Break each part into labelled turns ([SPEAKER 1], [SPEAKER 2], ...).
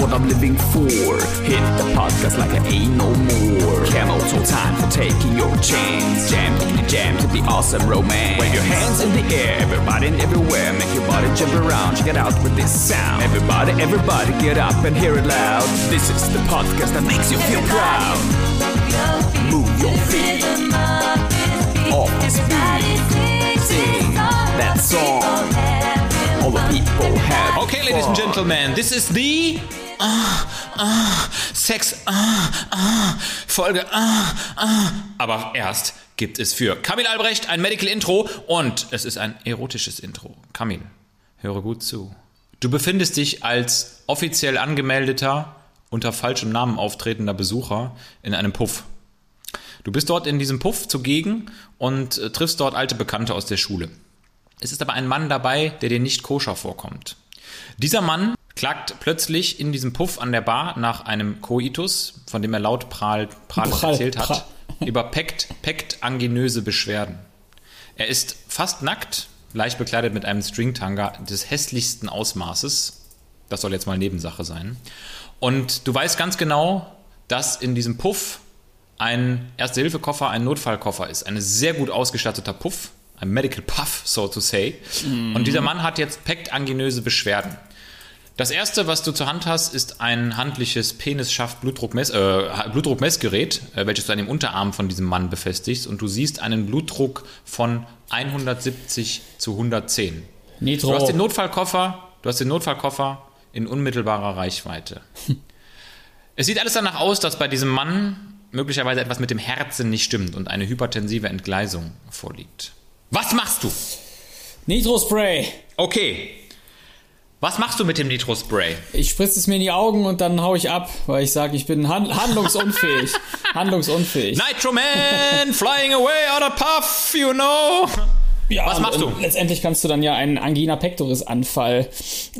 [SPEAKER 1] what I'm living for. Hit the podcast like I ain't no more. Camel toe time for taking your chance. Jam in the jam to the awesome romance. Wave your hands in the air, everybody and everywhere. Make your body jump around, check it out with this sound. Everybody, everybody, get up and hear it loud. This is the podcast that makes you feel proud. Move your feet off beat. Sing that song. All the people have.
[SPEAKER 2] Okay, ladies and gentlemen, this is the ah, ah, Sex ah, ah, Folge ah, ah. Aber erst gibt es für Kamil Albrecht ein Medical Intro und es ist ein erotisches Intro. Kamil, höre gut zu. Du befindest dich als offiziell angemeldeter, unter falschem Namen auftretender Besucher in einem Puff. Du bist dort in diesem Puff zugegen und äh, triffst dort alte Bekannte aus der Schule. Es ist aber ein Mann dabei, der dir nicht koscher vorkommt. Dieser Mann klagt plötzlich in diesem Puff an der Bar nach einem Koitus, von dem er laut prahl, prahlend
[SPEAKER 3] Prall,
[SPEAKER 2] erzählt hat,
[SPEAKER 3] prall.
[SPEAKER 2] über pekt, pektanginöse Beschwerden. Er ist fast nackt, leicht bekleidet mit einem Stringtanga des hässlichsten Ausmaßes. Das soll jetzt mal Nebensache sein. Und du weißt ganz genau, dass in diesem Puff ein Erste-Hilfe-Koffer, ein Notfallkoffer ist. Ein sehr gut ausgestatteter Puff, ein Medical Puff, so to say. Und dieser Mann hat jetzt pektanginöse Beschwerden. Das erste, was du zur Hand hast, ist ein handliches Penisschaft-Blutdruckmess äh, Blutdruckmessgerät, äh, welches du an dem Unterarm von diesem Mann befestigst. Und du siehst einen Blutdruck von 170 zu 110.
[SPEAKER 3] Nitro.
[SPEAKER 2] Du hast den Notfallkoffer, du hast den Notfallkoffer in unmittelbarer Reichweite. es sieht alles danach aus, dass bei diesem Mann möglicherweise etwas mit dem Herzen nicht stimmt und eine hypertensive Entgleisung vorliegt. Was machst du?
[SPEAKER 3] Nitro-Spray.
[SPEAKER 2] Okay. Was machst du mit dem Nitrospray?
[SPEAKER 3] Ich spritze es mir in die Augen und dann hau ich ab, weil ich sage, ich bin hand handlungsunfähig. handlungsunfähig.
[SPEAKER 2] Nitro Man, flying away out of puff, you know.
[SPEAKER 3] Ja,
[SPEAKER 2] Was machst du?
[SPEAKER 3] Letztendlich kannst du dann ja einen Angina pectoris Anfall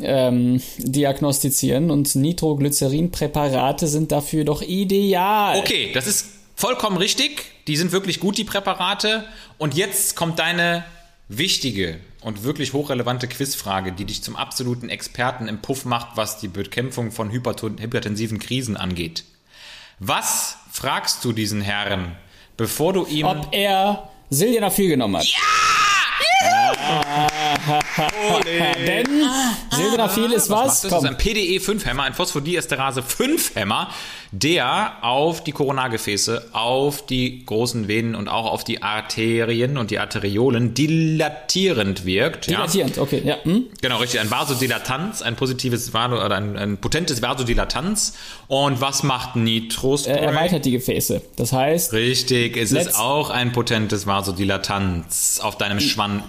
[SPEAKER 3] ähm, diagnostizieren und Nitroglycerin-Präparate sind dafür doch ideal.
[SPEAKER 2] Okay, das ist vollkommen richtig. Die sind wirklich gut, die Präparate. Und jetzt kommt deine wichtige und wirklich hochrelevante Quizfrage, die dich zum absoluten Experten im Puff macht, was die Bekämpfung von hypertensiven Krisen angeht. Was fragst du diesen Herrn, bevor du ihm...
[SPEAKER 3] Ob er Sildenafil genommen hat. Denn Sildenafil ist was?
[SPEAKER 2] Das ist ein PDE 5-Hämmer, ein Phosphodiesterase 5-Hämmer, der auf die Koronargefäße, auf die großen Venen und auch auf die Arterien und die Arteriolen dilatierend wirkt. Ja?
[SPEAKER 3] Dilatierend, okay, ja. Hm?
[SPEAKER 2] Genau, richtig. Ein Vasodilatanz, ein positives oder ein, ein potentes Vasodilatanz. Und was macht Nitrospray?
[SPEAKER 3] Er erweitert die Gefäße. Das heißt,
[SPEAKER 2] Richtig, es ist auch ein potentes Vasodilatanz auf deinem Schwann.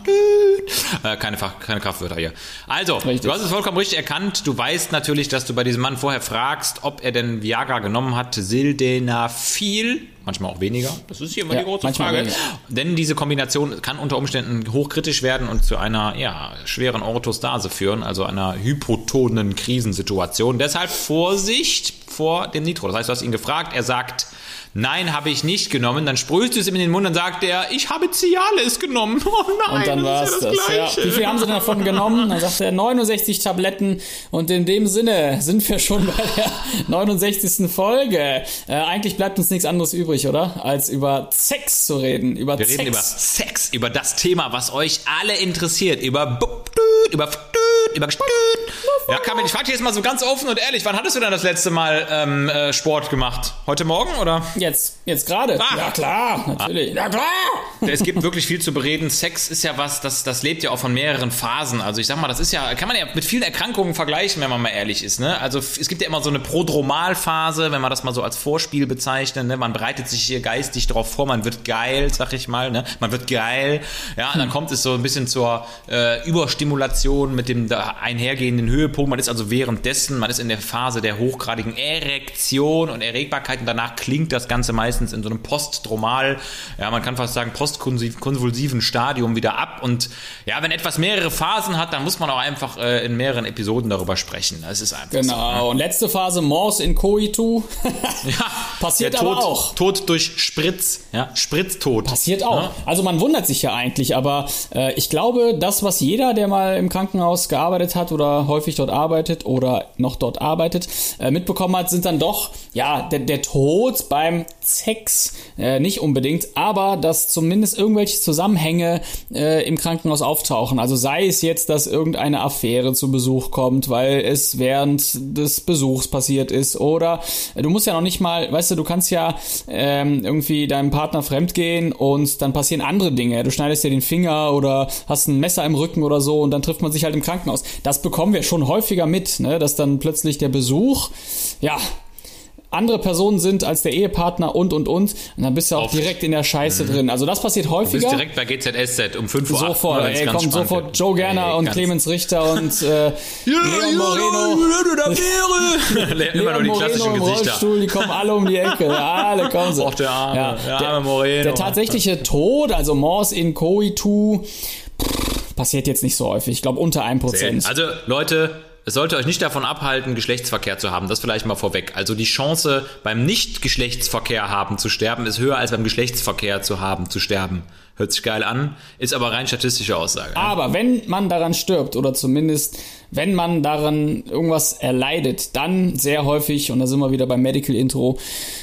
[SPEAKER 2] Äh, keine, Fach, keine Kraftwörter hier. Also,
[SPEAKER 3] Richtig.
[SPEAKER 2] du hast es vollkommen richtig erkannt. Du weißt natürlich, dass du bei diesem Mann vorher fragst, ob er denn Viagra genommen hat. Sildenafil, manchmal auch weniger. Das ist hier immer
[SPEAKER 3] Ja,
[SPEAKER 2] die große Frage.
[SPEAKER 3] weniger.
[SPEAKER 2] Denn diese Kombination kann unter Umständen hochkritisch werden und zu einer ja, schweren Orthostase führen, also einer hypotonen Krisensituation. Deshalb Vorsicht vor dem Nitro. Das heißt, du hast ihn gefragt, er sagt, nein, habe ich nicht genommen. Dann sprühst du es ihm in den Mund und sagt er, ich habe Cialis genommen. Oh nein,
[SPEAKER 3] und dann war
[SPEAKER 2] das
[SPEAKER 3] es
[SPEAKER 2] ist ja
[SPEAKER 3] das.
[SPEAKER 2] das,
[SPEAKER 3] Ja. Wie viel haben sie denn davon genommen? Dann sagt er 69 Tabletten. Und in dem Sinne sind wir schon bei der 69. Folge. Äh, eigentlich bleibt uns nichts anderes übrig, oder? Als über Sex zu reden. Über
[SPEAKER 2] Wir
[SPEAKER 3] Sex.
[SPEAKER 2] reden über Sex, über das Thema, was euch alle interessiert. Über Bup, über über. Ja, Kamil, ich frage dich jetzt mal so ganz offen und ehrlich, wann hattest du denn das letzte Mal ähm, äh, Sport gemacht? Heute Morgen oder?
[SPEAKER 3] Jetzt, jetzt gerade.
[SPEAKER 2] Ah.
[SPEAKER 3] Ja klar, natürlich. Ja klar.
[SPEAKER 2] Es gibt wirklich viel zu bereden. Sex ist ja was, das, das lebt ja auch von mehreren Phasen. Also ich sag mal, das ist ja, kann man ja mit vielen Erkrankungen vergleichen, wenn man mal ehrlich ist. Ne? Also es gibt ja immer so eine Prodromalphase, wenn man das mal so als Vorspiel bezeichnet. Ne? Man bereitet sich hier geistig darauf vor, man wird geil, sag ich mal. Ne? Man wird geil. Ja, und dann kommt es so ein bisschen zur äh, Überstimulation mit dem da einhergehenden Höhepunkt. Man ist also währenddessen, man ist in der Phase der hochgradigen Erektion und Erregbarkeit und danach klingt das Ganze meistens in so einem Postromal, ja, man kann fast sagen postkonvulsiven Stadium wieder ab. Und ja, wenn etwas mehrere Phasen hat, dann muss man auch einfach äh, in mehreren Episoden darüber sprechen. Das ist einfach
[SPEAKER 3] Genau.
[SPEAKER 2] so. ne?
[SPEAKER 3] Und letzte Phase, Mors in Coitu.
[SPEAKER 2] Ja,
[SPEAKER 3] Passiert
[SPEAKER 2] der
[SPEAKER 3] aber
[SPEAKER 2] Tod,
[SPEAKER 3] auch.
[SPEAKER 2] Tod durch Spritz, ja, Spritztod.
[SPEAKER 3] Passiert auch. Also man wundert sich ja eigentlich, aber äh, ich glaube, das, was jeder, der mal im Krankenhaus gearbeitet hat oder häufig dort arbeitet oder noch dort arbeitet, äh, mitbekommen hat, sind dann doch, ja, der, der Tod beim Sex äh, nicht unbedingt, aber dass zumindest irgendwelche Zusammenhänge äh, im Krankenhaus auftauchen. Also sei es jetzt, dass irgendeine Affäre zu Besuch kommt, weil es während des Besuchs passiert ist oder äh, du musst ja noch nicht mal, weißt du, du kannst ja ähm, irgendwie deinem Partner fremdgehen und dann passieren andere Dinge. Du schneidest dir den Finger oder hast ein Messer im Rücken oder so und dann trifft man sich halt im Krankenhaus. Das bekommen wir schon häufiger mit, ne? dass dann plötzlich der Besuch, ja, andere Personen sind als der Ehepartner und und und. Und dann bist du auch
[SPEAKER 2] Oft.
[SPEAKER 3] direkt in der Scheiße drin. Also das passiert
[SPEAKER 2] Du bist
[SPEAKER 3] häufiger.
[SPEAKER 2] direkt bei GZSZ um 5 Uhr.
[SPEAKER 3] Sofort, ey, kommt sofort Joe Gerner und Clemens Richter und äh, Leon Moreno.
[SPEAKER 2] Immer nur die klassischen
[SPEAKER 3] Moreno im
[SPEAKER 2] Gesichter.
[SPEAKER 3] Rollstuhl, die kommen alle um die Ecke. Alle kommen sie.
[SPEAKER 2] Och, der arme, der
[SPEAKER 3] der,
[SPEAKER 2] arme Moreno.
[SPEAKER 3] der tatsächliche Tod, also Mors in Coitu, passiert jetzt nicht so häufig. Ich glaube unter 1%.
[SPEAKER 2] Also Leute, es sollte euch nicht davon abhalten, Geschlechtsverkehr zu haben. Das vielleicht mal vorweg. Also die Chance beim Nicht-Geschlechtsverkehr haben zu sterben ist höher als beim Geschlechtsverkehr zu haben zu sterben. Hört sich geil an, ist aber rein statistische Aussage.
[SPEAKER 3] Aber wenn man daran stirbt oder zumindest wenn man daran irgendwas erleidet, dann sehr häufig, und da sind wir wieder beim Medical Intro,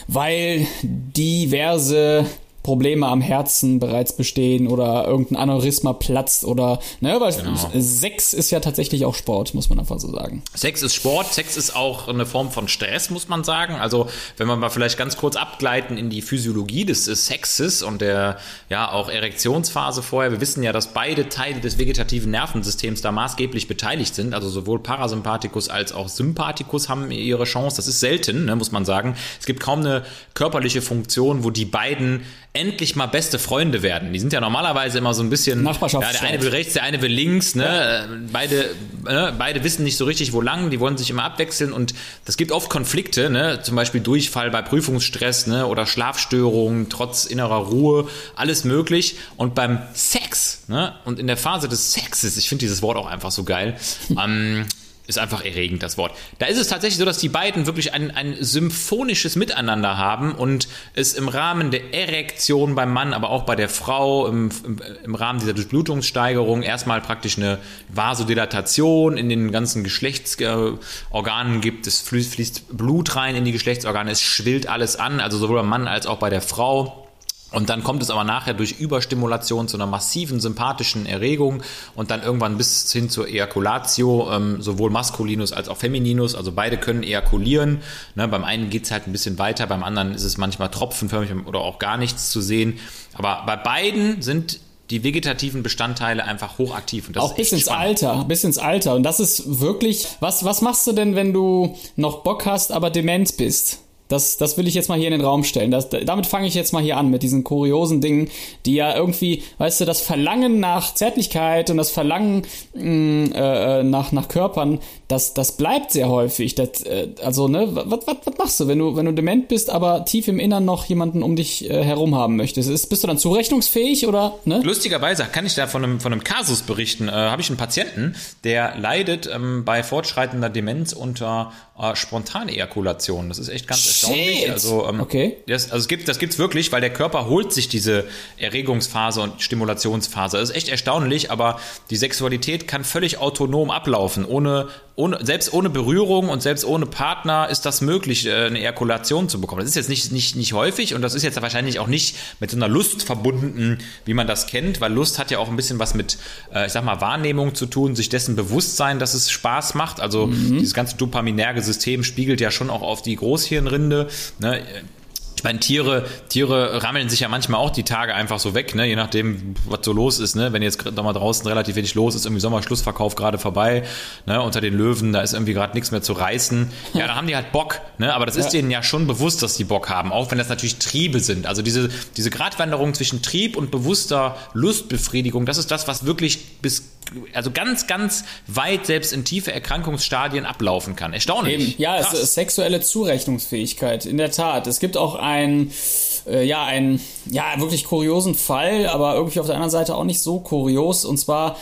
[SPEAKER 3] weil diverse Probleme am Herzen bereits bestehen oder irgendein Aneurysma platzt oder, ne, weil Sex ist ja tatsächlich auch Sport, muss man einfach so sagen.
[SPEAKER 2] Sex ist Sport, Sex ist auch eine Form von Stress, muss man sagen. Also, wenn wir mal vielleicht ganz kurz abgleiten in die Physiologie des Sexes und der ja auch Erektionsphase vorher. Wir wissen ja, dass beide Teile des vegetativen Nervensystems da maßgeblich beteiligt sind. Also sowohl Parasympathikus als auch Sympathikus haben ihre Chance. Das ist selten, ne, muss man sagen. Es gibt kaum eine körperliche Funktion, wo die beiden endlich mal beste Freunde werden. Die sind ja normalerweise immer so ein bisschen.
[SPEAKER 3] Nachbarschaftsstreit.
[SPEAKER 2] Ja, der eine will rechts, der eine will links. Ne? Beide, äh, beide wissen nicht so richtig, wo lang. Die wollen sich immer abwechseln und das gibt oft Konflikte. Ne? Zum Beispiel Durchfall bei Prüfungsstress ne? oder Schlafstörungen trotz innerer Ruhe. Alles möglich. Und beim Sex ne? und in der Phase des Sexes, ich finde dieses Wort auch einfach so geil. ähm, ist einfach erregend, das Wort. Da ist es tatsächlich so, dass die beiden wirklich ein, ein symphonisches Miteinander haben und es im Rahmen der Erektion beim Mann, aber auch bei der Frau, im, im, im Rahmen dieser Durchblutungssteigerung erstmal praktisch eine Vasodilatation in den ganzen Geschlechtsorganen gibt. Es fließt, fließt Blut rein in die Geschlechtsorgane, es schwillt alles an, also sowohl beim Mann als auch bei der Frau. Und dann kommt es aber nachher durch Überstimulation zu einer massiven sympathischen Erregung und dann irgendwann bis hin zur Ejakulatio, ähm, sowohl Maskulinus als auch Femininus, also beide können ejakulieren. Ne, beim einen geht es halt ein bisschen weiter, beim anderen ist es manchmal tropfenförmig oder auch gar nichts zu sehen. Aber bei beiden sind die vegetativen Bestandteile einfach hochaktiv. Und das
[SPEAKER 3] Auch bis ins
[SPEAKER 2] spannend.
[SPEAKER 3] Alter, bis ins Alter. Und das ist wirklich, was, was machst du denn, wenn du noch Bock hast, aber dement bist? Das, das will ich jetzt mal hier in den Raum stellen. Das, damit fange ich jetzt mal hier an mit diesen kuriosen Dingen, die ja irgendwie, weißt du, das Verlangen nach Zärtlichkeit und das Verlangen mh, äh, nach, nach Körpern, das, das bleibt sehr häufig. Das, äh, also, ne, was, was, was machst du, wenn du, wenn du dement bist, aber tief im Innern noch jemanden um dich äh, herum haben möchtest? Ist, bist du dann zurechnungsfähig oder, ne?
[SPEAKER 2] Lustigerweise kann ich da von einem, von einem Kasus berichten. Äh, Habe ich einen Patienten, der leidet ähm, bei fortschreitender Demenz unter äh, Spontanejakulation. Das ist echt ganz erstaunlich.
[SPEAKER 3] Shit.
[SPEAKER 2] Also, ähm,
[SPEAKER 3] Okay.
[SPEAKER 2] Das, also es gibt, das gibt's wirklich, weil der Körper holt sich diese Erregungsphase und Stimulationsphase. Das ist echt erstaunlich, aber die Sexualität kann völlig autonom ablaufen, ohne ohne, selbst ohne Berührung und selbst ohne Partner ist das möglich, äh, eine Ejakulation zu bekommen. Das ist jetzt nicht, nicht, nicht häufig und das ist jetzt wahrscheinlich auch nicht mit so einer Lust verbunden, wie man das kennt, weil Lust hat ja auch ein bisschen was mit, äh, ich sag mal, Wahrnehmung zu tun, sich dessen bewusst sein, dass es Spaß macht. Also dieses ganze dopaminerge System spiegelt ja schon auch auf die Großhirnrinde. Ne? Ich meine, Tiere, Tiere rammeln sich ja manchmal auch die Tage einfach so weg, ne? je nachdem, was so los ist. Ne? Wenn jetzt da mal draußen relativ wenig los ist, irgendwie Sommerschlussverkauf gerade vorbei, ne? unter den Löwen, da ist irgendwie gerade nichts mehr zu reißen. Ja, da haben die halt Bock. Ne? Aber das ist
[SPEAKER 3] Ja.
[SPEAKER 2] denen ja schon bewusst, dass die Bock haben, auch wenn das natürlich Triebe sind. Also diese, diese Gratwanderung zwischen Trieb und bewusster Lustbefriedigung, das ist das, was wirklich bis also ganz, ganz weit selbst in tiefe Erkrankungsstadien ablaufen kann. Erstaunlich.
[SPEAKER 3] Eben. Ja, es ist sexuelle Zurechnungsfähigkeit, in der Tat. Es gibt auch ein äh, ja, einen ja, wirklich kuriosen Fall, aber irgendwie auf der anderen Seite auch nicht so kurios. Und zwar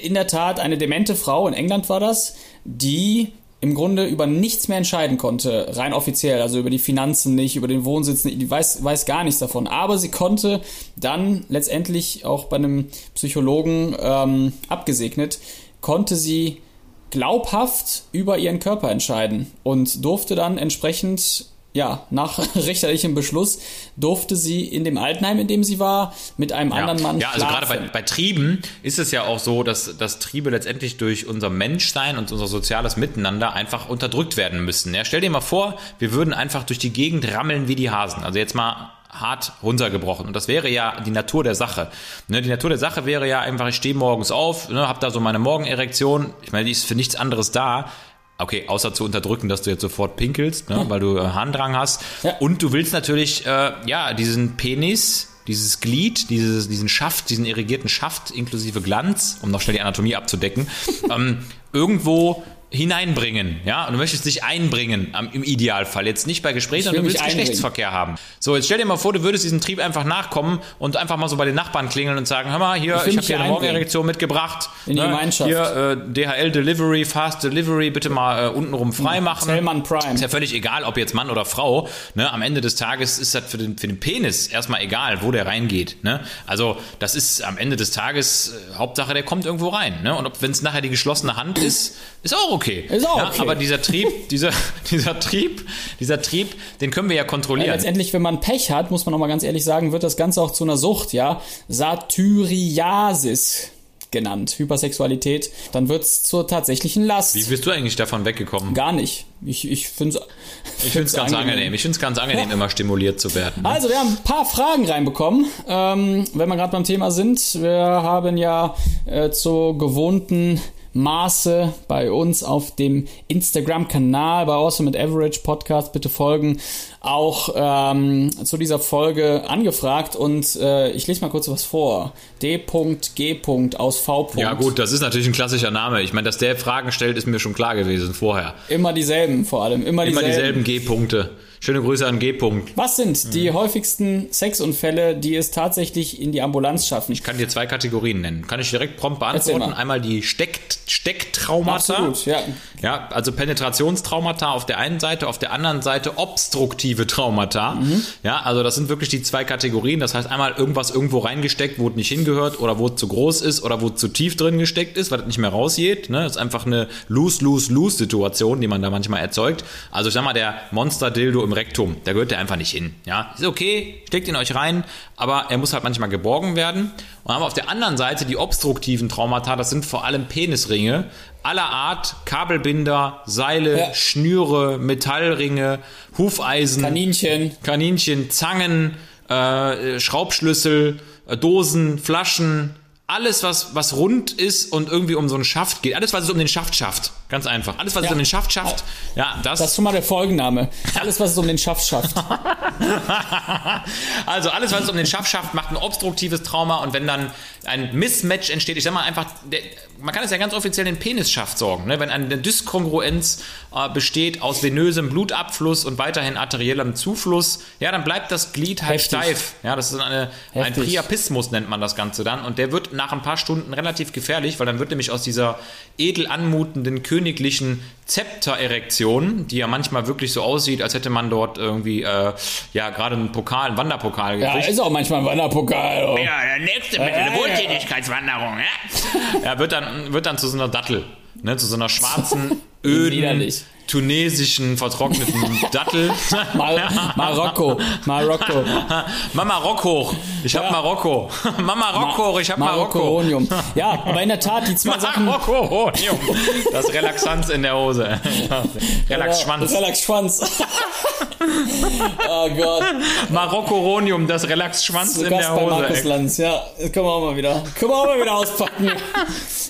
[SPEAKER 3] in der Tat eine demente Frau, in England war das, die im Grunde über nichts mehr entscheiden konnte, rein offiziell, also über die Finanzen nicht, über den Wohnsitz nicht, die weiß, weiß gar nichts davon. Aber sie konnte dann letztendlich auch bei einem Psychologen ähm, abgesegnet, konnte sie glaubhaft über ihren Körper entscheiden und durfte dann entsprechend ja, nach richterlichem Beschluss durfte sie in dem Altenheim, in dem sie war, mit einem
[SPEAKER 2] ja.
[SPEAKER 3] anderen Mann.
[SPEAKER 2] Ja, also gerade bei, bei Trieben ist es ja auch so, dass, dass Triebe letztendlich durch unser Menschsein und unser soziales Miteinander einfach unterdrückt werden müssen. Ja, stell dir mal vor, wir würden einfach durch die Gegend rammeln wie die Hasen. Also jetzt mal hart runtergebrochen. Und das wäre ja die Natur der Sache. Ne, die Natur der Sache wäre ja einfach, ich stehe morgens auf, ne, habe da so meine Morgenerektion. Ich meine, die ist für nichts anderes da, Okay, außer zu unterdrücken, dass du jetzt sofort pinkelst, ne, weil du äh, Harndrang hast. Ja. Und du willst natürlich, äh, ja, diesen Penis, dieses Glied, dieses, diesen Schaft, diesen irrigierten Schaft inklusive Glanz, um noch schnell die Anatomie abzudecken, ähm, irgendwo hineinbringen, ja, und du möchtest dich einbringen im Idealfall. Jetzt nicht bei Gesprächen, sondern du willst Geschlechtsverkehr haben. So, jetzt stell dir mal vor, du würdest diesem Trieb einfach nachkommen und einfach mal so bei den Nachbarn klingeln und sagen, hör mal, hier, ich, ich habe hier eine Morgenerektion mitgebracht.
[SPEAKER 3] In die ne? Gemeinschaft.
[SPEAKER 2] Hier, äh, DHL Delivery, Fast Delivery, bitte mal äh, untenrum frei machen.
[SPEAKER 3] Zellmann Prime.
[SPEAKER 2] Ist ja völlig egal, ob jetzt Mann oder Frau, ne, am Ende des Tages ist das für den, für den Penis erstmal egal, wo der reingeht, ne. Also, das ist am Ende des Tages, äh, Hauptsache, der kommt irgendwo rein, ne. Und wenn es nachher die geschlossene Hand ist, ist auch okay.
[SPEAKER 3] Ist auch okay.
[SPEAKER 2] Ja, aber dieser Trieb, dieser, dieser Trieb, dieser Trieb, den können wir ja kontrollieren. Ja,
[SPEAKER 3] letztendlich, wenn man Pech hat, muss man auch mal ganz ehrlich sagen, wird das Ganze auch zu einer Sucht, ja. Satyriasis genannt, Hypersexualität, dann wird es zur tatsächlichen Last.
[SPEAKER 2] Wie bist du eigentlich davon weggekommen?
[SPEAKER 3] Gar nicht. Ich, ich finde es
[SPEAKER 2] ich find's ganz angenehm. angenehm. Ich finde es ganz angenehm, ja. immer stimuliert zu werden.
[SPEAKER 3] Ne? Also, wir haben ein paar Fragen reinbekommen, ähm, wenn wir gerade beim Thema sind. Wir haben ja äh, zur gewohnten Maße bei uns auf dem Instagram-Kanal bei Awesome at Average Podcast. Bitte folgen. Auch ähm, zu dieser Folge angefragt und äh, ich lese mal kurz was vor. D.G. aus V.
[SPEAKER 2] Ja gut, das ist natürlich ein klassischer Name. Ich meine, dass der Fragen stellt, ist mir schon klar gewesen vorher.
[SPEAKER 3] Immer dieselben vor allem. Immer dieselben,
[SPEAKER 2] immer dieselben G-Punkte. Schöne Grüße an G-Punkt.
[SPEAKER 3] Was sind die mhm. häufigsten Sexunfälle, die es tatsächlich in die Ambulanz schaffen?
[SPEAKER 2] Ich kann dir zwei Kategorien nennen. Kann ich direkt prompt beantworten. Einmal die Steck Stecktraumata.
[SPEAKER 3] Absolut, ja.
[SPEAKER 2] Ja, also Penetrationstraumata auf der einen Seite, auf der anderen Seite obstruktive Traumata. Mhm. Ja, also das sind wirklich die zwei Kategorien. Das heißt einmal irgendwas irgendwo reingesteckt, wo es nicht hingehört oder wo es zu groß ist oder wo es zu tief drin gesteckt ist, weil es nicht mehr rausgeht. Ne? Das ist einfach eine Lose-Lose-Lose-Situation, die man da manchmal erzeugt. Also ich sag mal, der Monster-Dildo im Rektum. Da gehört der einfach nicht hin. Ja, ist okay, steckt ihn euch rein, aber er muss halt manchmal geborgen werden. Und haben auf der anderen Seite die obstruktiven Traumata, das sind vor allem Penisringe aller Art, Kabelbinder, Seile, ja. Schnüre, Metallringe, Hufeisen,
[SPEAKER 3] Kaninchen,
[SPEAKER 2] Kaninchen, Zangen, äh, Schraubschlüssel, äh, Dosen, Flaschen, alles, was, was rund ist und irgendwie um so einen Schaft geht, alles, was es um den Schaft schafft, ganz einfach. Alles, was ja. es um den Schaft schafft, ja, das.
[SPEAKER 3] Das ist schon mal der Folgenname. Alles, was es um den Schaft schafft.
[SPEAKER 2] also, alles, was es um den Schaft schafft, macht ein obstruktives Trauma und wenn dann ein Mismatch entsteht, ich sag mal einfach, der, man kann es ja ganz offiziell den Penisschaft sorgen, ne? wenn eine Dyskongruenz äh, besteht aus venösem Blutabfluss und weiterhin arteriellem Zufluss, ja, dann bleibt das Glied halt Heftig. steif. Ja, das ist eine, ein Priapismus nennt man das Ganze dann und der wird nach ein paar Stunden relativ gefährlich, weil dann wird nämlich aus dieser edel anmutenden königlichen Zeptererektion, die ja manchmal wirklich so aussieht, als hätte man dort irgendwie äh, ja gerade einen Pokal, einen Wanderpokal
[SPEAKER 3] gekriegt. Ja, ist auch manchmal ein Wanderpokal.
[SPEAKER 2] Oh. Ja, der nächste mit ja, der Wohltätigkeitswanderung. Ja? ja, wird dann wird dann zu so einer Dattel, ne, zu so einer schwarzen öden tunesischen vertrockneten Dattel.
[SPEAKER 3] Mar Marokko, Marokko.
[SPEAKER 2] Mama Rocco, ich hab ja. Marokko. Mama Rocco, ich hab Marokko.
[SPEAKER 3] Marokko. Ja, aber in der Tat die zwei Sachen.
[SPEAKER 2] Marokko Das Relaxanz in der Hose. Relax-Schwanz.
[SPEAKER 3] Relax-Schwanz. oh Gott.
[SPEAKER 2] Marokkoronium, das Relax-Schwanz in der Hose. Bei
[SPEAKER 3] Markus Lanz, ja. Das können wir auch mal wieder. Können wir auch mal wieder auspacken.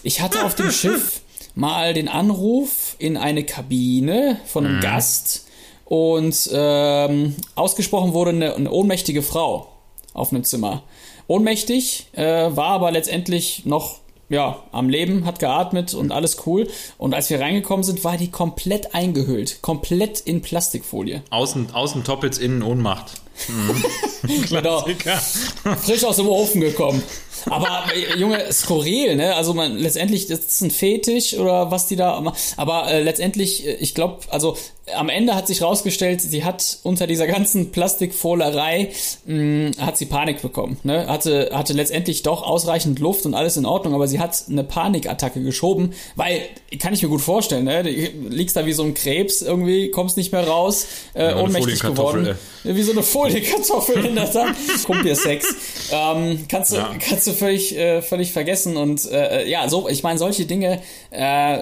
[SPEAKER 3] Ich hatte auf dem Schiff mal den Anruf in eine Kabine von einem mhm. Gast und ähm, ausgesprochen wurde eine, eine, ohnmächtige Frau auf einem Zimmer. Ohnmächtig, äh, war aber letztendlich noch ja, am Leben, hat geatmet und alles cool. Und als wir reingekommen sind, war die komplett eingehüllt. Komplett in Plastikfolie.
[SPEAKER 2] Außen, außen Toppels, innen Ohnmacht.
[SPEAKER 3] genau. Frisch aus dem Ofen gekommen. Aber äh, Junge, skurril, ne? Also man letztendlich das ist ein Fetisch oder was die da aber äh, letztendlich äh, ich glaube, also am Ende hat sich rausgestellt, sie hat unter dieser ganzen Plastikfohlerei mh, hat sie Panik bekommen, ne? Hatte hatte letztendlich doch ausreichend Luft und alles in Ordnung, aber sie hat eine Panikattacke geschoben, weil kann ich mir gut vorstellen, ne? Du liegst da wie so ein Krebs irgendwie, kommst nicht mehr raus, äh,
[SPEAKER 2] eine
[SPEAKER 3] ohnmächtig geworden. Wie so eine Foliekartoffel in der Tat. Kumpelsex. Ähm, kannst du,
[SPEAKER 2] Ja.
[SPEAKER 3] kannst du völlig, äh, völlig vergessen. Und äh, ja, so, ich meine, solche Dinge äh,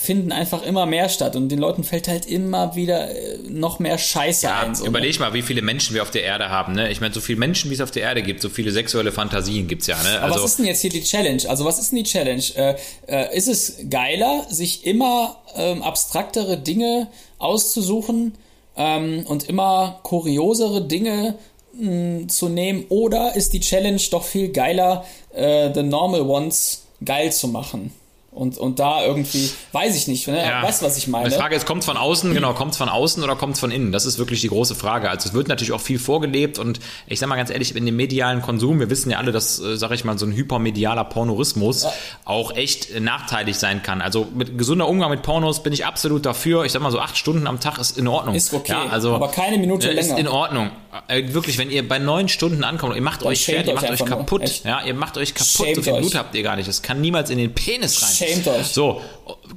[SPEAKER 3] finden einfach immer mehr statt und den Leuten fällt halt immer wieder äh, noch mehr Scheiße ein. So?
[SPEAKER 2] Überleg mal, wie viele Menschen wir auf der Erde haben. Ne? Ich meine, so viele Menschen, wie es auf der Erde gibt, so viele sexuelle Fantasien gibt's ja. Ne?
[SPEAKER 3] Aber
[SPEAKER 2] Also,
[SPEAKER 3] was ist denn jetzt hier die Challenge? Also was ist denn die Challenge? Äh, äh, ist es geiler, sich immer ähm, abstraktere Dinge auszusuchen ähm, und immer kuriosere Dinge mh, zu nehmen? Oder ist die Challenge doch viel geiler, äh, The Normal Ones geil zu machen? Und, und da irgendwie, weiß ich nicht, ne?
[SPEAKER 2] Ja.
[SPEAKER 3] weißt du, was ich meine?
[SPEAKER 2] Die Frage ist, kommt von außen, genau, kommt von außen oder kommt von innen? Das ist wirklich die große Frage. Also es wird natürlich auch viel vorgelebt und ich sag mal ganz ehrlich, in dem medialen Konsum, wir wissen ja alle, dass, äh, sag ich mal, so ein hypermedialer Pornorismus auch echt äh, nachteilig sein kann. Also mit gesunder Umgang mit Pornos bin ich absolut dafür. Ich sag mal so acht Stunden am Tag ist in Ordnung.
[SPEAKER 3] Ist okay,
[SPEAKER 2] ja, also,
[SPEAKER 3] aber keine Minute
[SPEAKER 2] äh, Ist
[SPEAKER 3] länger.
[SPEAKER 2] in Ordnung. Wirklich, wenn ihr bei neun Stunden ankommt, ihr macht euch
[SPEAKER 3] schämt
[SPEAKER 2] fertig, ihr
[SPEAKER 3] euch
[SPEAKER 2] macht euch kaputt. Ja, ihr macht euch kaputt.
[SPEAKER 3] Schämt
[SPEAKER 2] so viel
[SPEAKER 3] euch.
[SPEAKER 2] Blut habt ihr gar nicht. Das kann niemals in den Penis rein.
[SPEAKER 3] Schämt euch.
[SPEAKER 2] So,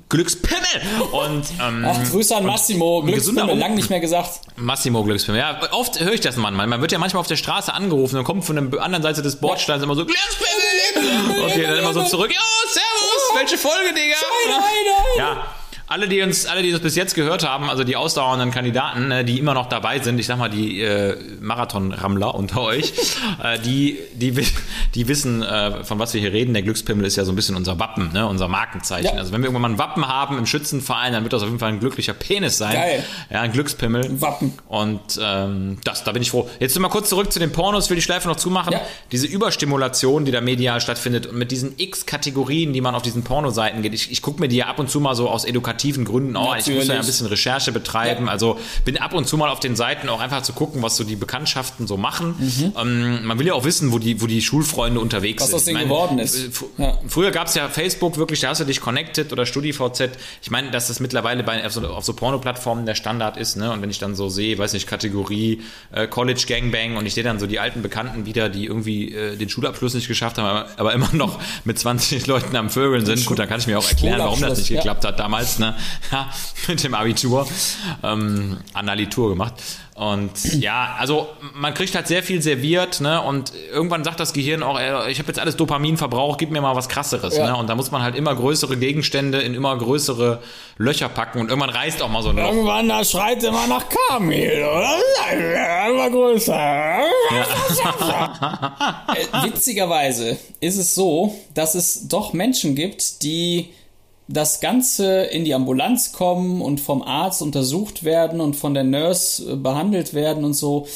[SPEAKER 2] Glückspimmel! Und ähm,
[SPEAKER 3] Ach, Grüße an Massimo, Glückspimmel, lang nicht mehr gesagt.
[SPEAKER 2] Massimo Glückspimmel. Ja, oft höre ich das manchmal. Man wird ja manchmal auf der Straße angerufen und kommt von der anderen Seite des Bordsteins immer so Glückspimmel! Okay, dann immer so zurück. Ja, servus! Welche Folge, Digga? Ja. Alle die, uns, alle, die uns bis jetzt gehört haben, also die ausdauernden Kandidaten, äh, die immer noch dabei sind, ich sag mal die äh, Marathon-Rammler unter euch, äh, die, die, die wissen, äh, von was wir hier reden. Der Glückspimmel ist ja so ein bisschen unser Wappen, ne? unser Markenzeichen.
[SPEAKER 3] Ja.
[SPEAKER 2] Also wenn wir irgendwann mal ein Wappen haben im Schützenverein, dann wird das auf jeden Fall ein glücklicher Penis sein.
[SPEAKER 3] Geil.
[SPEAKER 2] Ja, ein Glückspimmel.
[SPEAKER 3] Wappen.
[SPEAKER 2] Und ähm, das, da bin ich froh. Jetzt mal kurz zurück zu den Pornos, will die Schleife noch zumachen.
[SPEAKER 3] Ja.
[SPEAKER 2] Diese Überstimulation, die da medial stattfindet und mit diesen x Kategorien, die man auf diesen Pornoseiten geht. Ich, ich gucke mir die ja ab und zu mal so aus edukativen Gründen auch an. Ich muss ja ein bisschen Recherche betreiben.
[SPEAKER 3] Ja.
[SPEAKER 2] Also bin ab und zu mal auf den Seiten auch einfach zu gucken, was so die Bekanntschaften so machen. Ähm, man will ja auch wissen, wo die, wo die Schulfreunde unterwegs
[SPEAKER 3] Mhm. Was
[SPEAKER 2] sind.
[SPEAKER 3] aus denen geworden ist.
[SPEAKER 2] äh, fr-
[SPEAKER 3] Ja.
[SPEAKER 2] Früher gab es ja Facebook wirklich, da hast du dich connected oder StudiVZ. Ich meine, dass das mittlerweile bei, auf so, auf so Porno-Plattformen der Standard ist, ne? Und wenn ich dann so sehe, weiß nicht, Kategorie äh, College Gangbang und ich sehe dann so die alten Bekannten wieder, die irgendwie äh, den Schulabschluss nicht geschafft haben, aber, aber immer noch mit 20 Leuten am Vögeln sind. Gut, dann kann ich mir auch erklären, warum das nicht
[SPEAKER 3] ja.
[SPEAKER 2] geklappt hat damals, ne? Ja, mit dem Abitur. Ähm, Analitur gemacht. Und ja, also man kriegt halt sehr viel serviert, ne? Und irgendwann sagt das Gehirn auch, ey, ich habe jetzt alles Dopamin verbraucht, gib mir mal was krasseres,
[SPEAKER 3] Ja.
[SPEAKER 2] ne? Und da muss man halt immer größere Gegenstände in immer größere Löcher packen und irgendwann reißt auch mal so ein Loch.
[SPEAKER 3] Irgendwann, da schreit immer nach Kamel, oder? Immer größer. Äh, Witzigerweise ist es so, dass es doch Menschen gibt, die das Ganze in die Ambulanz kommen und vom Arzt untersucht werden und von der Nurse äh, behandelt werden und so,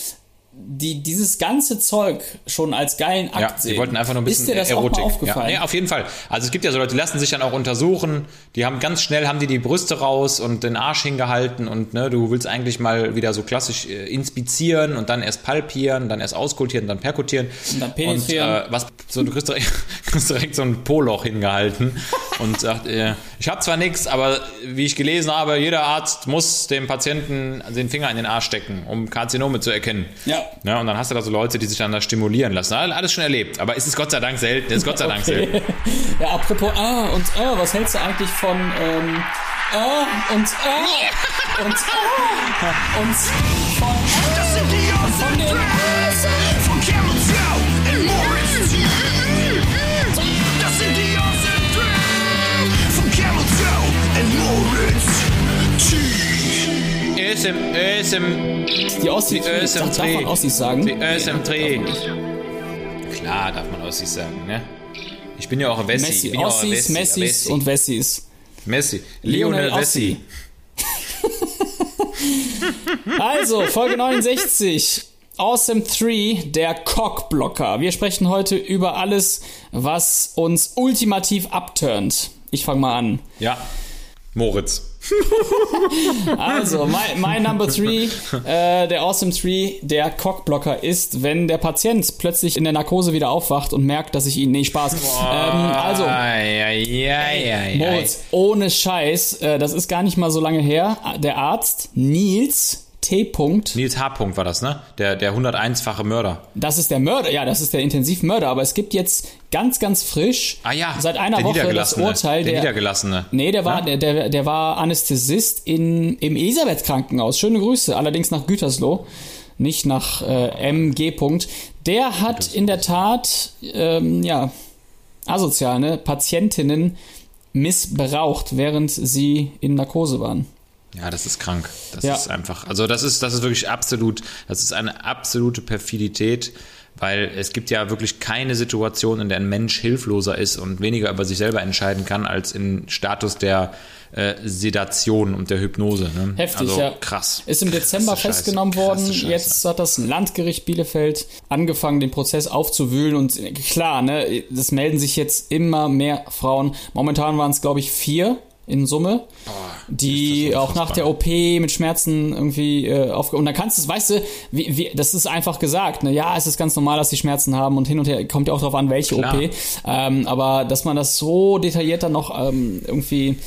[SPEAKER 3] die dieses ganze Zeug schon als geilen Akt
[SPEAKER 2] Ja,
[SPEAKER 3] sehen.
[SPEAKER 2] die wollten einfach nur ein bisschen
[SPEAKER 3] Ist dir das
[SPEAKER 2] Erotik.
[SPEAKER 3] auch mal aufgefallen?
[SPEAKER 2] Ja, nee, auf jeden Fall. Also es gibt ja so Leute, die lassen sich dann auch untersuchen. Die haben ganz schnell haben die die Brüste raus und den Arsch hingehalten und ne, du willst eigentlich mal wieder so klassisch äh, inspizieren und dann erst palpieren, dann erst auskultieren, dann perkutieren
[SPEAKER 3] Und dann penetrieren.
[SPEAKER 2] Und, äh, was so du kriegst direkt, kriegst direkt so ein Poloch hingehalten und sagt, äh, ich habe zwar nichts, aber wie ich gelesen habe, jeder Arzt muss dem Patienten den Finger in den Arsch stecken, um Karzinome zu erkennen.
[SPEAKER 3] Ja.
[SPEAKER 2] Ja, und dann hast du da so Leute, die sich dann da stimulieren lassen. Alles schon erlebt. Aber es ist Gott sei Dank selten. Es ist Gott sei Dank
[SPEAKER 3] Okay.
[SPEAKER 2] selten.
[SPEAKER 3] Ja, apropos Ah und Ah, was hältst du eigentlich von ähm, Ah und Ah und Ah und von Ah
[SPEAKER 4] Das sind die
[SPEAKER 3] von den
[SPEAKER 2] ÖSM, ÖSM,
[SPEAKER 3] die Ossis,
[SPEAKER 2] Die Ös im
[SPEAKER 3] darf, darf man Ossis sagen?
[SPEAKER 2] die ÖSM Dreh. Klar darf man Ossis sagen, ne? Ich bin ja auch ein Wessi. ich
[SPEAKER 3] Messi,
[SPEAKER 2] bin ja auch ein
[SPEAKER 3] Ossis,
[SPEAKER 2] Wessi,
[SPEAKER 3] Messis
[SPEAKER 2] Wessi.
[SPEAKER 3] und Wessis.
[SPEAKER 2] Messi.
[SPEAKER 3] Lionel
[SPEAKER 2] Lionel Wessi.
[SPEAKER 3] Also, Folge 69. Awesome 3, der Cockblocker. Wir sprechen heute über alles, was uns ultimativ abturnt. Ich fange mal an.
[SPEAKER 2] Ja. Moritz.
[SPEAKER 3] Also, mein, mein Number Three, äh, der Awesome Tree, der Cockblocker ist, wenn der Patient plötzlich in der Narkose wieder aufwacht und merkt, dass ich ihn. Nee, Spaß. Ähm, also, Moritz, ohne Scheiß, äh, das ist gar nicht mal so lange her. Der Arzt Nils T. -Punkt,
[SPEAKER 2] Nils H. Punkt war das, ne? Der, der 101-fache Mörder.
[SPEAKER 3] das ist der Mörder, ja, das ist der Intensivmörder, aber es gibt jetzt ganz, ganz frisch,
[SPEAKER 2] Ah ja,
[SPEAKER 3] seit einer Woche das. Urteil
[SPEAKER 2] der
[SPEAKER 3] der,
[SPEAKER 2] Niedergelassene.
[SPEAKER 3] Nee, der war,
[SPEAKER 2] Ja?
[SPEAKER 3] der, der, der war Anästhesist in, im Elisabeth-Krankenhaus. Schöne Grüße, allerdings nach Gütersloh, nicht nach äh, MG. Punkt. Der hat in der Tat, ähm, ja, asozial, ne, Patientinnen missbraucht, während sie in Narkose waren.
[SPEAKER 2] Ja, das ist krank. Das
[SPEAKER 3] Ja.
[SPEAKER 2] ist einfach, also das ist, das ist wirklich absolut, das ist eine absolute Perfidität, weil es gibt ja wirklich keine Situation, in der ein Mensch hilfloser ist und weniger über sich selber entscheiden kann, als im Status der äh, Sedation und der Hypnose. Ne?
[SPEAKER 3] Heftig,
[SPEAKER 2] also,
[SPEAKER 3] ja.
[SPEAKER 2] Krass.
[SPEAKER 3] Ist im Dezember
[SPEAKER 2] Krasse Scheiße.
[SPEAKER 3] festgenommen worden. Jetzt hat das Landgericht Bielefeld angefangen, den Prozess aufzuwühlen. Und äh, klar, ne, das melden sich jetzt immer mehr Frauen. Momentan waren es, glaube ich, vier in Summe, die
[SPEAKER 2] ist das
[SPEAKER 3] auch nach der OP mit Schmerzen irgendwie äh, aufge... Und dann kannst du es, weißt du, wie, wie, das ist einfach gesagt, ne? Ja, es ist ganz normal, dass die Schmerzen haben und hin und her, kommt ja auch darauf an, welche
[SPEAKER 2] Klar.
[SPEAKER 3] OP. Ähm, aber dass man das so detailliert dann noch ähm, irgendwie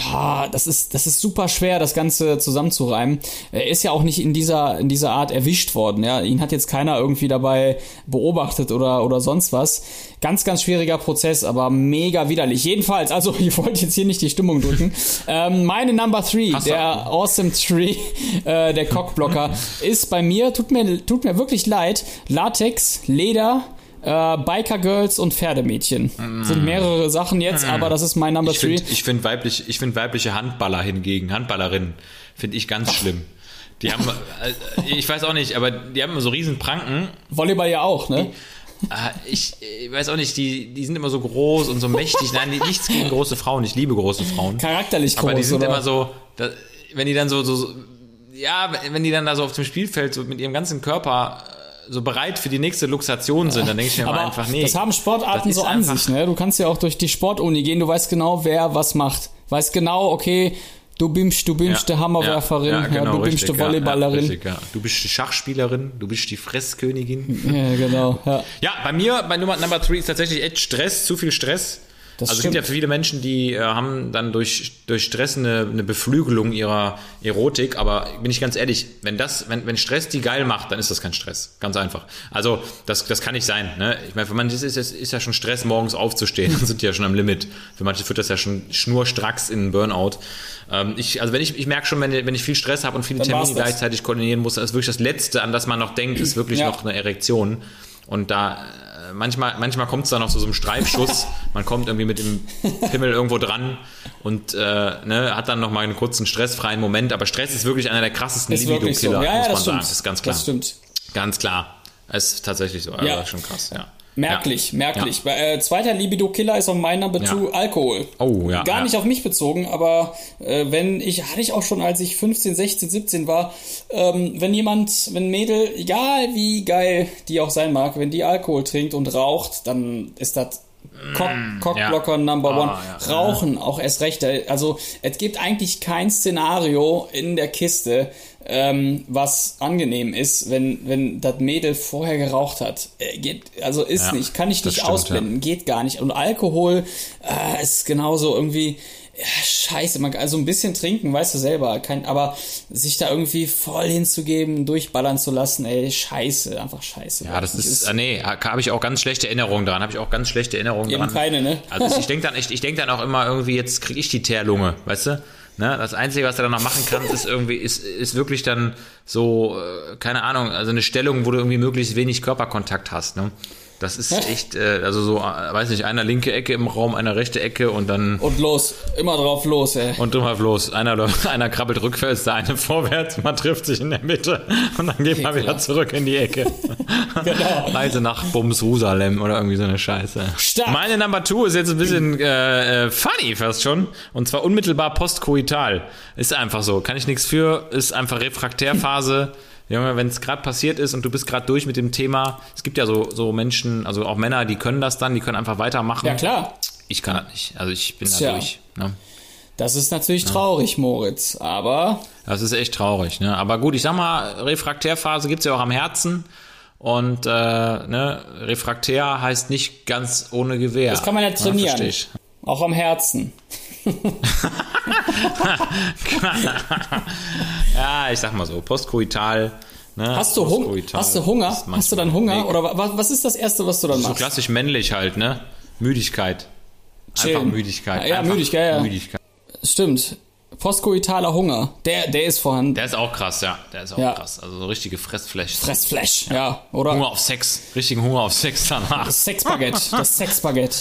[SPEAKER 3] Ah, das ist, das ist super schwer, das Ganze zusammenzureimen. Er ist ja auch nicht in dieser, in dieser Art erwischt worden. Ja, ihn hat jetzt keiner irgendwie dabei beobachtet oder, oder sonst was. Ganz, ganz schwieriger Prozess, aber mega widerlich. Jedenfalls, also ich wollte jetzt hier nicht die Stimmung drücken. ähm, meine Number Three,
[SPEAKER 2] Hast du-
[SPEAKER 3] der Awesome Tree, äh, der Cockblocker, ist bei mir, tut mir, tut mir wirklich leid, Latex, Leder, äh, Biker Girls und Pferdemädchen. Sind mehrere Sachen jetzt, aber das ist mein Number
[SPEAKER 2] Mm. Ich
[SPEAKER 3] Three.
[SPEAKER 2] finde find weiblich, ich find weibliche Handballer hingegen, Handballerinnen, finde ich ganz schlimm. Die haben, äh, ich weiß auch nicht, aber die haben immer so riesen Pranken.
[SPEAKER 3] Volleyball ja auch, ne?
[SPEAKER 2] Ah, Ich, ich weiß auch nicht, die, die sind immer so groß und so mächtig. Nein, nichts gegen große Frauen. Ich liebe große Frauen.
[SPEAKER 3] Charakterlich groß,
[SPEAKER 2] Aber die sind
[SPEAKER 3] oder?
[SPEAKER 2] immer so, da, wenn die dann so, so, ja, wenn die dann da so auf dem Spielfeld so mit ihrem ganzen Körper äh, so bereit für die nächste Luxation sind, dann denke ich mir
[SPEAKER 3] aber
[SPEAKER 2] einfach, nee.
[SPEAKER 3] das haben Sportarten
[SPEAKER 2] das
[SPEAKER 3] so an sich, ne? Du kannst ja auch durch die Sportuni gehen, du weißt genau, wer was macht. Weißt genau, okay, du bimst, du bimst, der Hammerwerferin, ja,
[SPEAKER 2] genau,
[SPEAKER 3] du bimst, die Volleyballerin.
[SPEAKER 2] Ja, richtig, ja. Du bist die Schachspielerin, du bist die Fresskönigin.
[SPEAKER 3] Ja, genau, ja.
[SPEAKER 2] Ja, bei mir, bei Nummer Number 3 ist tatsächlich echt Stress, zu viel Stress.
[SPEAKER 3] Das
[SPEAKER 2] also es gibt ja viele Menschen, die äh, haben dann durch, durch Stress eine, eine Beflügelung ihrer Erotik, aber bin ich ganz ehrlich, wenn das, wenn, wenn Stress die geil macht, dann ist das kein Stress. Ganz einfach. Also das, das kann nicht sein. Ne? Ich meine, für manche ist, ist, ist ja schon Stress, morgens aufzustehen, dann sind die ja schon am Limit. Für manche führt das ja schon schnurstracks in einen Burnout. Ähm, ich, also wenn ich, ich merke schon, wenn, wenn ich viel Stress habe und viele
[SPEAKER 3] Dann
[SPEAKER 2] Termine gleichzeitig koordinieren muss, dann ist wirklich das Letzte, an das man noch denkt, ist wirklich
[SPEAKER 3] Ja.
[SPEAKER 2] noch eine Erektion. Und da manchmal, manchmal kommt es dann noch zu so einem Streifschuss. Man kommt irgendwie mit dem Pimmel irgendwo dran und äh, ne, hat dann noch mal einen kurzen stressfreien Moment. Aber Stress ist wirklich einer der krassesten
[SPEAKER 3] wirklich so.
[SPEAKER 2] Libido-Killer,
[SPEAKER 3] Ja, ja,
[SPEAKER 2] muss man sagen. Das ist ganz klar.
[SPEAKER 3] Das stimmt.
[SPEAKER 2] Ganz klar. Es ist tatsächlich so. Also
[SPEAKER 3] Ja.
[SPEAKER 2] schon krass, ja.
[SPEAKER 3] Merklich,
[SPEAKER 2] Ja.
[SPEAKER 3] merklich. Äh, zweiter Libido-Killer ist auf meiner Number
[SPEAKER 2] Ja.
[SPEAKER 3] Alkohol.
[SPEAKER 2] Oh, ja,
[SPEAKER 3] Gar
[SPEAKER 2] ja.
[SPEAKER 3] nicht auf mich bezogen, aber äh, wenn ich, hatte ich auch schon, als ich 15, 16, 17 war, ähm, wenn jemand, wenn Mädel, egal wie geil die auch sein mag, wenn die Alkohol trinkt und raucht, dann ist das Cock, Cockblocker Number
[SPEAKER 2] Ah,
[SPEAKER 3] One.
[SPEAKER 2] ja.
[SPEAKER 3] Rauchen auch erst recht. Also es gibt eigentlich kein Szenario in der Kiste, ähm, was angenehm ist, wenn, wenn das Mädel vorher geraucht hat. Äh, geht, also ist
[SPEAKER 2] Ja,
[SPEAKER 3] nicht, kann ich nicht
[SPEAKER 2] stimmt,
[SPEAKER 3] ausblenden, geht gar nicht. Und Alkohol äh, ist genauso irgendwie. Ja, scheiße, man, also ein bisschen trinken, weißt du selber, kein, aber sich da irgendwie voll hinzugeben, durchballern zu lassen, ey, scheiße, einfach scheiße.
[SPEAKER 2] Ja, das ist, äh, nee, habe ich auch ganz schlechte Erinnerungen dran. Habe ich auch ganz schlechte Erinnerungen
[SPEAKER 3] Eben
[SPEAKER 2] dran.
[SPEAKER 3] keine, ne?
[SPEAKER 2] Also ich, denke dann, ich, ich denk dann auch immer irgendwie, jetzt kriege ich die Teerlunge, weißt du? Ne? Das Einzige, was du dann noch machen kannst, ist irgendwie, ist, ist wirklich dann so, äh, keine Ahnung, also eine Stellung, wo du irgendwie möglichst wenig Körperkontakt hast. Ne? Das ist echt, äh, also so, äh, weiß nicht, einer linke Ecke im Raum, einer rechte Ecke und dann
[SPEAKER 3] Und los, immer drauf los, ey.
[SPEAKER 2] und drüber bloß. Einer, läuft- einer krabbelt rückwärts, der eine vorwärts, man trifft sich in der Mitte und dann geht man wieder zurück in die Ecke.
[SPEAKER 3] Genau.
[SPEAKER 2] Reise nach Bums Jerusalem oder irgendwie so eine Scheiße.
[SPEAKER 3] Stark.
[SPEAKER 2] Meine Number Two ist jetzt ein bisschen äh, äh, funny fast schon. Und zwar unmittelbar postkoital. Ist einfach so. Kann ich nichts für. Ist einfach Refraktärphase. Junge, wenn es gerade passiert ist und du bist gerade durch mit dem Thema, es gibt ja so, so Menschen, also auch Männer, die können das dann, die können einfach weitermachen.
[SPEAKER 3] Ja, klar.
[SPEAKER 2] Ich kann das nicht. Also ich bin da
[SPEAKER 3] Tja.
[SPEAKER 2] durch. Ne?
[SPEAKER 3] Das ist natürlich traurig, Moritz, aber
[SPEAKER 2] Das ist echt traurig, ne? Aber gut, ich sag mal, Refraktärphase gibt's ja auch am Herzen. Und äh, ne, refraktär heißt nicht ganz ohne Gewehr.
[SPEAKER 3] das kann man ja trainieren.
[SPEAKER 2] ich.
[SPEAKER 3] auch am Herzen.
[SPEAKER 2] Ja, ich sag mal so, postkoital. Ne,
[SPEAKER 3] Hast du,
[SPEAKER 2] postkoital
[SPEAKER 3] hast du Hunger? Hast du dann Hunger? Oder wa- was ist das Erste, was du dann
[SPEAKER 2] so
[SPEAKER 3] machst?
[SPEAKER 2] klassisch männlich halt, ne? Müdigkeit. Einfach
[SPEAKER 3] Chillen.
[SPEAKER 2] Müdigkeit.
[SPEAKER 3] Ja,
[SPEAKER 2] Einfach
[SPEAKER 3] Müdigkeit, ja.
[SPEAKER 2] Müdigkeit.
[SPEAKER 3] Stimmt. Postkoitaler Hunger. Der, der ist vorhanden.
[SPEAKER 2] Der ist auch krass, ja. Der ist auch
[SPEAKER 3] Ja.
[SPEAKER 2] krass. Also so richtige Fressflash.
[SPEAKER 3] Fressflash. Ja, oder?
[SPEAKER 2] Hunger auf Sex. Richtigen Hunger auf Sex danach.
[SPEAKER 3] Das Sexbaguette. Das Sexbaguette.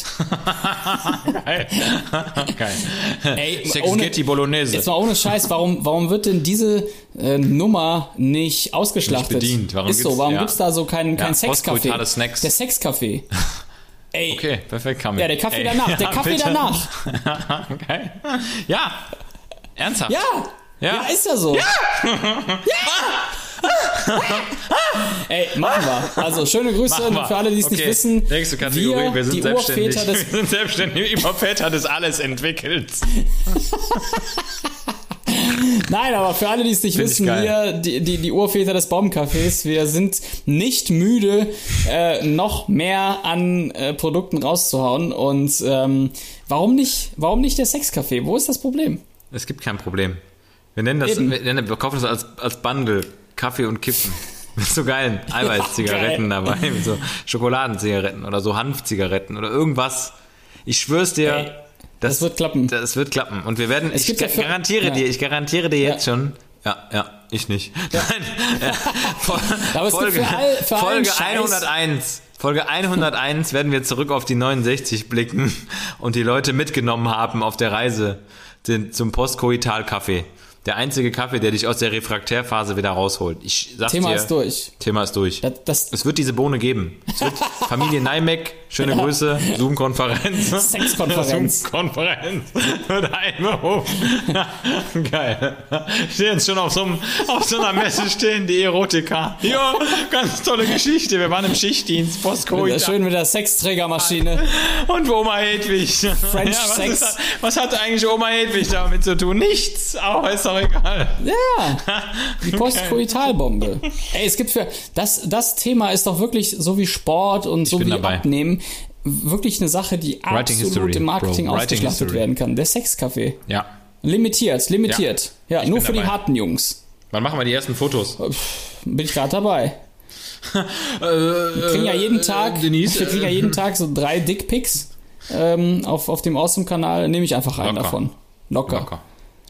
[SPEAKER 2] Geil. Geil.
[SPEAKER 3] Ey,
[SPEAKER 2] Sexgetti Bolognese.
[SPEAKER 3] Jetzt mal ohne Scheiß, warum, warum wird denn diese äh, Nummer nicht ausgeschlachtet?
[SPEAKER 2] Nicht bedient. Warum
[SPEAKER 3] ist so, warum
[SPEAKER 2] ja.
[SPEAKER 3] gibt's da so keinen kein
[SPEAKER 2] Ja,
[SPEAKER 3] Sexcafé?
[SPEAKER 2] Snacks.
[SPEAKER 3] Der Sexcafé. Ey,
[SPEAKER 2] Okay, perfekt, Kamil.
[SPEAKER 3] Ja, der Kaffee
[SPEAKER 2] Ey,
[SPEAKER 3] danach, der
[SPEAKER 2] ja,
[SPEAKER 3] Kaffee
[SPEAKER 2] bitte.
[SPEAKER 3] danach.
[SPEAKER 2] Geil. Ja. Ernsthaft.
[SPEAKER 3] Ja, ja,
[SPEAKER 2] Ja.
[SPEAKER 3] ist ja so. Ja! Ey, machen wir. Also schöne Grüße für alle, die es nicht
[SPEAKER 2] Okay,
[SPEAKER 3] wissen.
[SPEAKER 2] Nächste Kategorie, wir,
[SPEAKER 3] wir
[SPEAKER 2] sind selbstständig. Wir sind selbstständig über Väter des Alles entwickelt.
[SPEAKER 3] Nein, aber für alle, die es nicht
[SPEAKER 2] Find
[SPEAKER 3] wissen, wir, die, die, die Urväter des Baumcafés, wir sind nicht müde, äh, noch mehr an äh, Produkten rauszuhauen. Und ähm, warum nicht, warum nicht der Sexcafé? Wo ist das Problem?
[SPEAKER 2] Es gibt kein Problem. Wir nennen das,
[SPEAKER 3] Eben.
[SPEAKER 2] wir, nennen, wir kaufen das als, als Bundle. Kaffee und Kippen. Mit so geilen Eiweißzigaretten
[SPEAKER 3] geil.
[SPEAKER 2] dabei, mit so Schokoladenzigaretten oder so Hanfzigaretten oder irgendwas. Ich schwör's dir,
[SPEAKER 3] Ey, das wird klappen.
[SPEAKER 2] Das wird klappen. Und wir werden,
[SPEAKER 3] Es
[SPEAKER 2] ich
[SPEAKER 3] gibt ja
[SPEAKER 2] ga-
[SPEAKER 3] für-
[SPEAKER 2] garantiere
[SPEAKER 3] ja.
[SPEAKER 2] dir, ich garantiere dir jetzt
[SPEAKER 3] Ja.
[SPEAKER 2] schon, ja, ja, ich nicht. Nein, ja, Folge,
[SPEAKER 3] für all- für allen
[SPEAKER 2] Folge
[SPEAKER 3] Scheiß-
[SPEAKER 2] 101. Folge 101 werden wir zurück auf die 69 blicken und die Leute mitgenommen haben auf der Reise den, zum Postkoital-Kaffee. Der einzige Kaffee, der dich aus der Refraktärphase wieder rausholt. Ich sag's
[SPEAKER 3] Thema
[SPEAKER 2] dir,
[SPEAKER 3] ist durch.
[SPEAKER 2] Thema ist durch.
[SPEAKER 3] Das, das
[SPEAKER 2] es wird diese Bohne geben. Es wird Familie Neimeck, schöne Grüße, Zoom-Konferenz.
[SPEAKER 3] Sexkonferenz.
[SPEAKER 2] Zoom-Konferenz wird einberufen. Geil. Stehen jetzt schon auf so, einem, auf so einer Messe stehen, die Erotika. Ja, ganz tolle Geschichte. Wir waren im Schichtdienst, Postcoid.
[SPEAKER 3] schön mit der Sexträgermaschine.
[SPEAKER 2] Und Oma Hedwig.
[SPEAKER 3] French
[SPEAKER 2] was,
[SPEAKER 3] Sex.
[SPEAKER 2] ist was hat eigentlich Oma Hedwig damit zu tun? Nichts. Aber ist doch egal.
[SPEAKER 3] Ja, die Postkoitalbombe. Ey, es gibt für das das Thema ist doch wirklich so wie Sport und so wie
[SPEAKER 2] dabei.
[SPEAKER 3] Abnehmen wirklich eine Sache, die
[SPEAKER 2] Writing
[SPEAKER 3] absolut
[SPEAKER 2] history,
[SPEAKER 3] im Marketing
[SPEAKER 2] bro.
[SPEAKER 3] Ausgeschlachtet
[SPEAKER 2] history.
[SPEAKER 3] werden kann. Der Sexcafé.
[SPEAKER 2] Ja.
[SPEAKER 3] Limitiert, limitiert. Ja,
[SPEAKER 2] ich
[SPEAKER 3] nur für die
[SPEAKER 2] dabei.
[SPEAKER 3] harten Jungs.
[SPEAKER 2] Wann machen wir die ersten Fotos?
[SPEAKER 3] Bin ich gerade dabei. Wir kriegen ja jeden Tag,
[SPEAKER 2] Äh, Denise,
[SPEAKER 3] wir kriegen ja
[SPEAKER 2] äh,
[SPEAKER 3] jeden Tag so drei Dickpics ähm, auf, auf dem Awesome-Kanal. Nehme ich einfach einen
[SPEAKER 2] Locker.
[SPEAKER 3] davon. Locker.
[SPEAKER 2] Locker.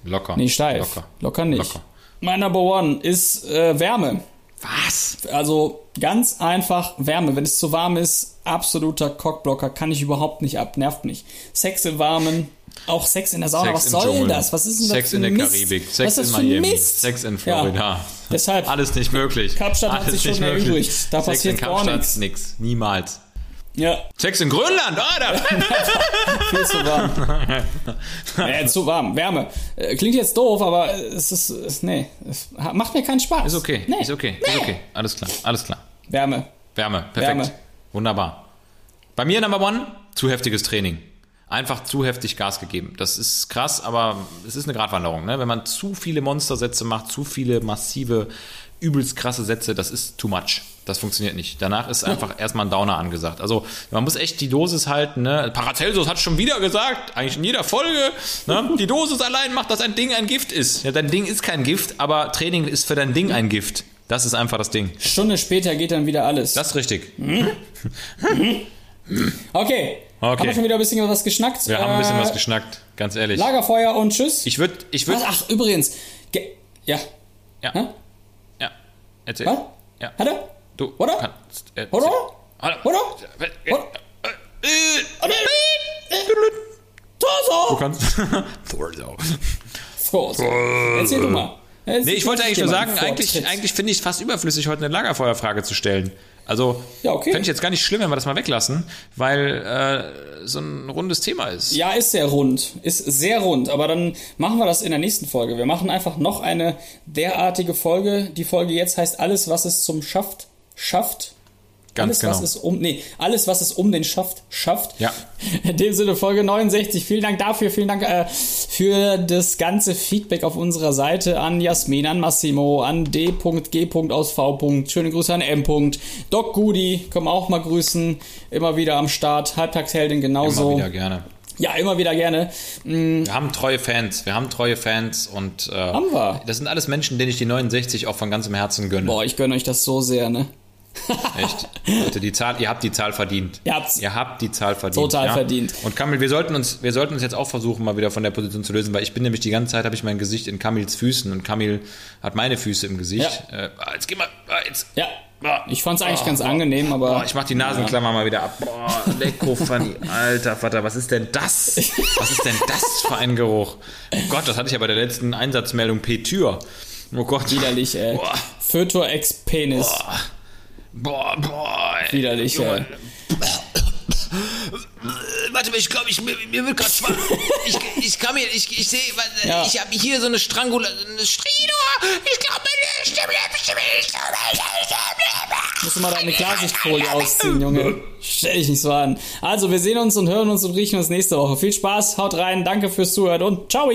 [SPEAKER 2] Locker.
[SPEAKER 3] Nee, steif.
[SPEAKER 2] Locker.
[SPEAKER 3] Locker nicht.
[SPEAKER 2] Locker.
[SPEAKER 3] Mein Number One ist äh, Wärme.
[SPEAKER 2] Was?
[SPEAKER 3] Also ganz einfach Wärme. Wenn es zu warm ist, absoluter Cockblocker, kann ich überhaupt nicht ab, nervt mich. Sex im Warmen, auch Sex in der Sauna.
[SPEAKER 2] Sex
[SPEAKER 3] Was soll
[SPEAKER 2] Dschungel.
[SPEAKER 3] das? Was ist denn
[SPEAKER 2] Sex
[SPEAKER 3] das für
[SPEAKER 2] in der
[SPEAKER 3] Mist?
[SPEAKER 2] Karibik,
[SPEAKER 3] Was
[SPEAKER 2] Sex in Miami,
[SPEAKER 3] Mist?
[SPEAKER 2] Sex in Florida.
[SPEAKER 3] Ja. Deshalb,
[SPEAKER 2] Alles nicht möglich.
[SPEAKER 3] Kapstadt hat
[SPEAKER 2] Alles
[SPEAKER 3] sich schon
[SPEAKER 2] nicht möglich.
[SPEAKER 3] erübrigt. Da
[SPEAKER 2] Sex
[SPEAKER 3] passiert
[SPEAKER 2] in
[SPEAKER 3] gar
[SPEAKER 2] Kapstadt,
[SPEAKER 3] nichts.
[SPEAKER 2] nix. Niemals.
[SPEAKER 3] Ja,
[SPEAKER 2] Sex in Grönland, Alter!
[SPEAKER 3] viel zu warm. ja, zu warm. Wärme. Äh, Klingt jetzt doof, aber es ist, es, nee, es macht mir keinen Spaß.
[SPEAKER 2] ist okay,
[SPEAKER 3] Nee.
[SPEAKER 2] ist okay, ist okay. Alles klar, alles klar.
[SPEAKER 3] Wärme.
[SPEAKER 2] Wärme, perfekt.
[SPEAKER 3] Wärme.
[SPEAKER 2] Wunderbar. Bei mir Number One, zu heftiges Training. Einfach zu heftig Gas gegeben. Das ist krass, aber es ist eine Gratwanderung. Ne? Wenn man zu viele Monstersätze macht, zu viele massive, übelst krasse Sätze, das ist too much. Das funktioniert nicht. Danach ist einfach erstmal ein Downer angesagt. Also man muss echt die Dosis halten. Ne? Paracelsus hat schon wieder gesagt, eigentlich in jeder Folge, ne? die Dosis allein macht, dass ein Ding ein Gift ist. Ja, dein Ding ist kein Gift, aber Training ist für dein Ding ein Gift. Das ist einfach das Ding.
[SPEAKER 3] Stunde später geht dann wieder alles.
[SPEAKER 2] Das ist richtig.
[SPEAKER 3] okay.
[SPEAKER 2] Okay.
[SPEAKER 3] Haben wir schon wieder ein bisschen was geschnackt?
[SPEAKER 2] Wir haben ein bisschen
[SPEAKER 3] Äh,
[SPEAKER 2] was geschnackt, ganz ehrlich.
[SPEAKER 3] Lagerfeuer und Tschüss.
[SPEAKER 2] Ich würde, ich würde,
[SPEAKER 3] Ach, ach, übrigens. Ge ja.
[SPEAKER 2] ja,
[SPEAKER 3] Hä?
[SPEAKER 2] ja, erzähl.
[SPEAKER 3] Was?
[SPEAKER 2] Ja.
[SPEAKER 3] Hat er?
[SPEAKER 2] Du
[SPEAKER 3] Oder?
[SPEAKER 2] kannst erzählen.
[SPEAKER 3] Oder?
[SPEAKER 2] Oder?
[SPEAKER 3] Oder? Oder?
[SPEAKER 2] Du
[SPEAKER 3] Torso!
[SPEAKER 2] kannst. Thorso.
[SPEAKER 3] Prost. Erzähl du mal. Erzähl
[SPEAKER 2] Nee, ich wollte eigentlich nur sagen, eigentlich, eigentlich finde ich es fast überflüssig, heute eine Lagerfeuerfrage zu stellen. Also,
[SPEAKER 3] Ja, okay.
[SPEAKER 2] fände ich jetzt gar nicht schlimm, wenn wir das mal weglassen, weil äh, so ein rundes Thema ist.
[SPEAKER 3] Ja, ist sehr rund. Ist sehr rund. Aber dann machen wir das in der nächsten Folge. Wir machen einfach noch eine derartige Folge. Die Folge jetzt heißt Alles, was es zum Schafft schafft.
[SPEAKER 2] Ganz
[SPEAKER 3] alles,
[SPEAKER 2] genau.
[SPEAKER 3] was es um, nee, alles, was es um den Schaft schafft.
[SPEAKER 2] Ja.
[SPEAKER 3] In dem Sinne, Folge 69. Vielen Dank dafür. Vielen Dank äh, für das ganze Feedback auf unserer Seite an Jasmin, an Massimo, an D.G. aus V. Schöne Grüße an M. Doc Goody, wir auch mal grüßen. Immer wieder am Start. Halbtagsheldin genauso.
[SPEAKER 2] Immer wieder gerne.
[SPEAKER 3] Ja, immer wieder gerne. Mm,
[SPEAKER 2] Wir haben treue Fans, wir haben treue Fans und äh,
[SPEAKER 3] Haben wir.
[SPEAKER 2] das sind alles Menschen, denen ich die 69 auch von ganzem Herzen gönne.
[SPEAKER 3] Boah, ich gönne euch das so sehr, ne?
[SPEAKER 2] Echt. Leute, die Zahl, ihr habt die Zahl verdient.
[SPEAKER 3] Ihr habt's.
[SPEAKER 2] Ihr habt die Zahl verdient.
[SPEAKER 3] Total verdient.
[SPEAKER 2] Und Kamil, wir sollten uns, wir sollten uns jetzt auch versuchen, mal wieder von der Position zu lösen, weil ich bin nämlich die ganze Zeit habe ich mein Gesicht in Kamils Füßen und Kamil hat meine Füße im Gesicht. Äh, jetzt geh mal, ah, jetzt.
[SPEAKER 3] Ja.
[SPEAKER 2] Boah.
[SPEAKER 3] Ich fand's eigentlich ganz angenehm, aber.
[SPEAKER 2] Boah, ich mach die Nasenklammer mal wieder ab. Boah, lecko funny. Alter Vater, was ist denn das? Was ist denn das für ein Geruch? Oh Gott, das hatte ich ja bei der letzten Einsatzmeldung P-Tür. Oh Gott.
[SPEAKER 3] Widerlich, ey.
[SPEAKER 2] Boah.
[SPEAKER 3] Fötor ex Penis.
[SPEAKER 2] Boah, boah. ey.
[SPEAKER 3] Widerlich,
[SPEAKER 2] Junge.
[SPEAKER 3] ey.
[SPEAKER 2] Warte mal, ich glaube, ich, mir, mir wird gerade schwach. Ich, ich kann mir, ich, ich sehe,
[SPEAKER 3] Ja.
[SPEAKER 2] ich habe hier so eine Strangula, eine Stridor. Ich glaube, meine Stimme, Stimme,
[SPEAKER 3] Musst du mal deine Klarsichtfolie ausziehen, Junge. Stell dich nicht so an. Also, wir sehen uns und hören uns und riechen uns nächste Woche. Viel Spaß, haut rein, danke fürs Zuhören und ciao!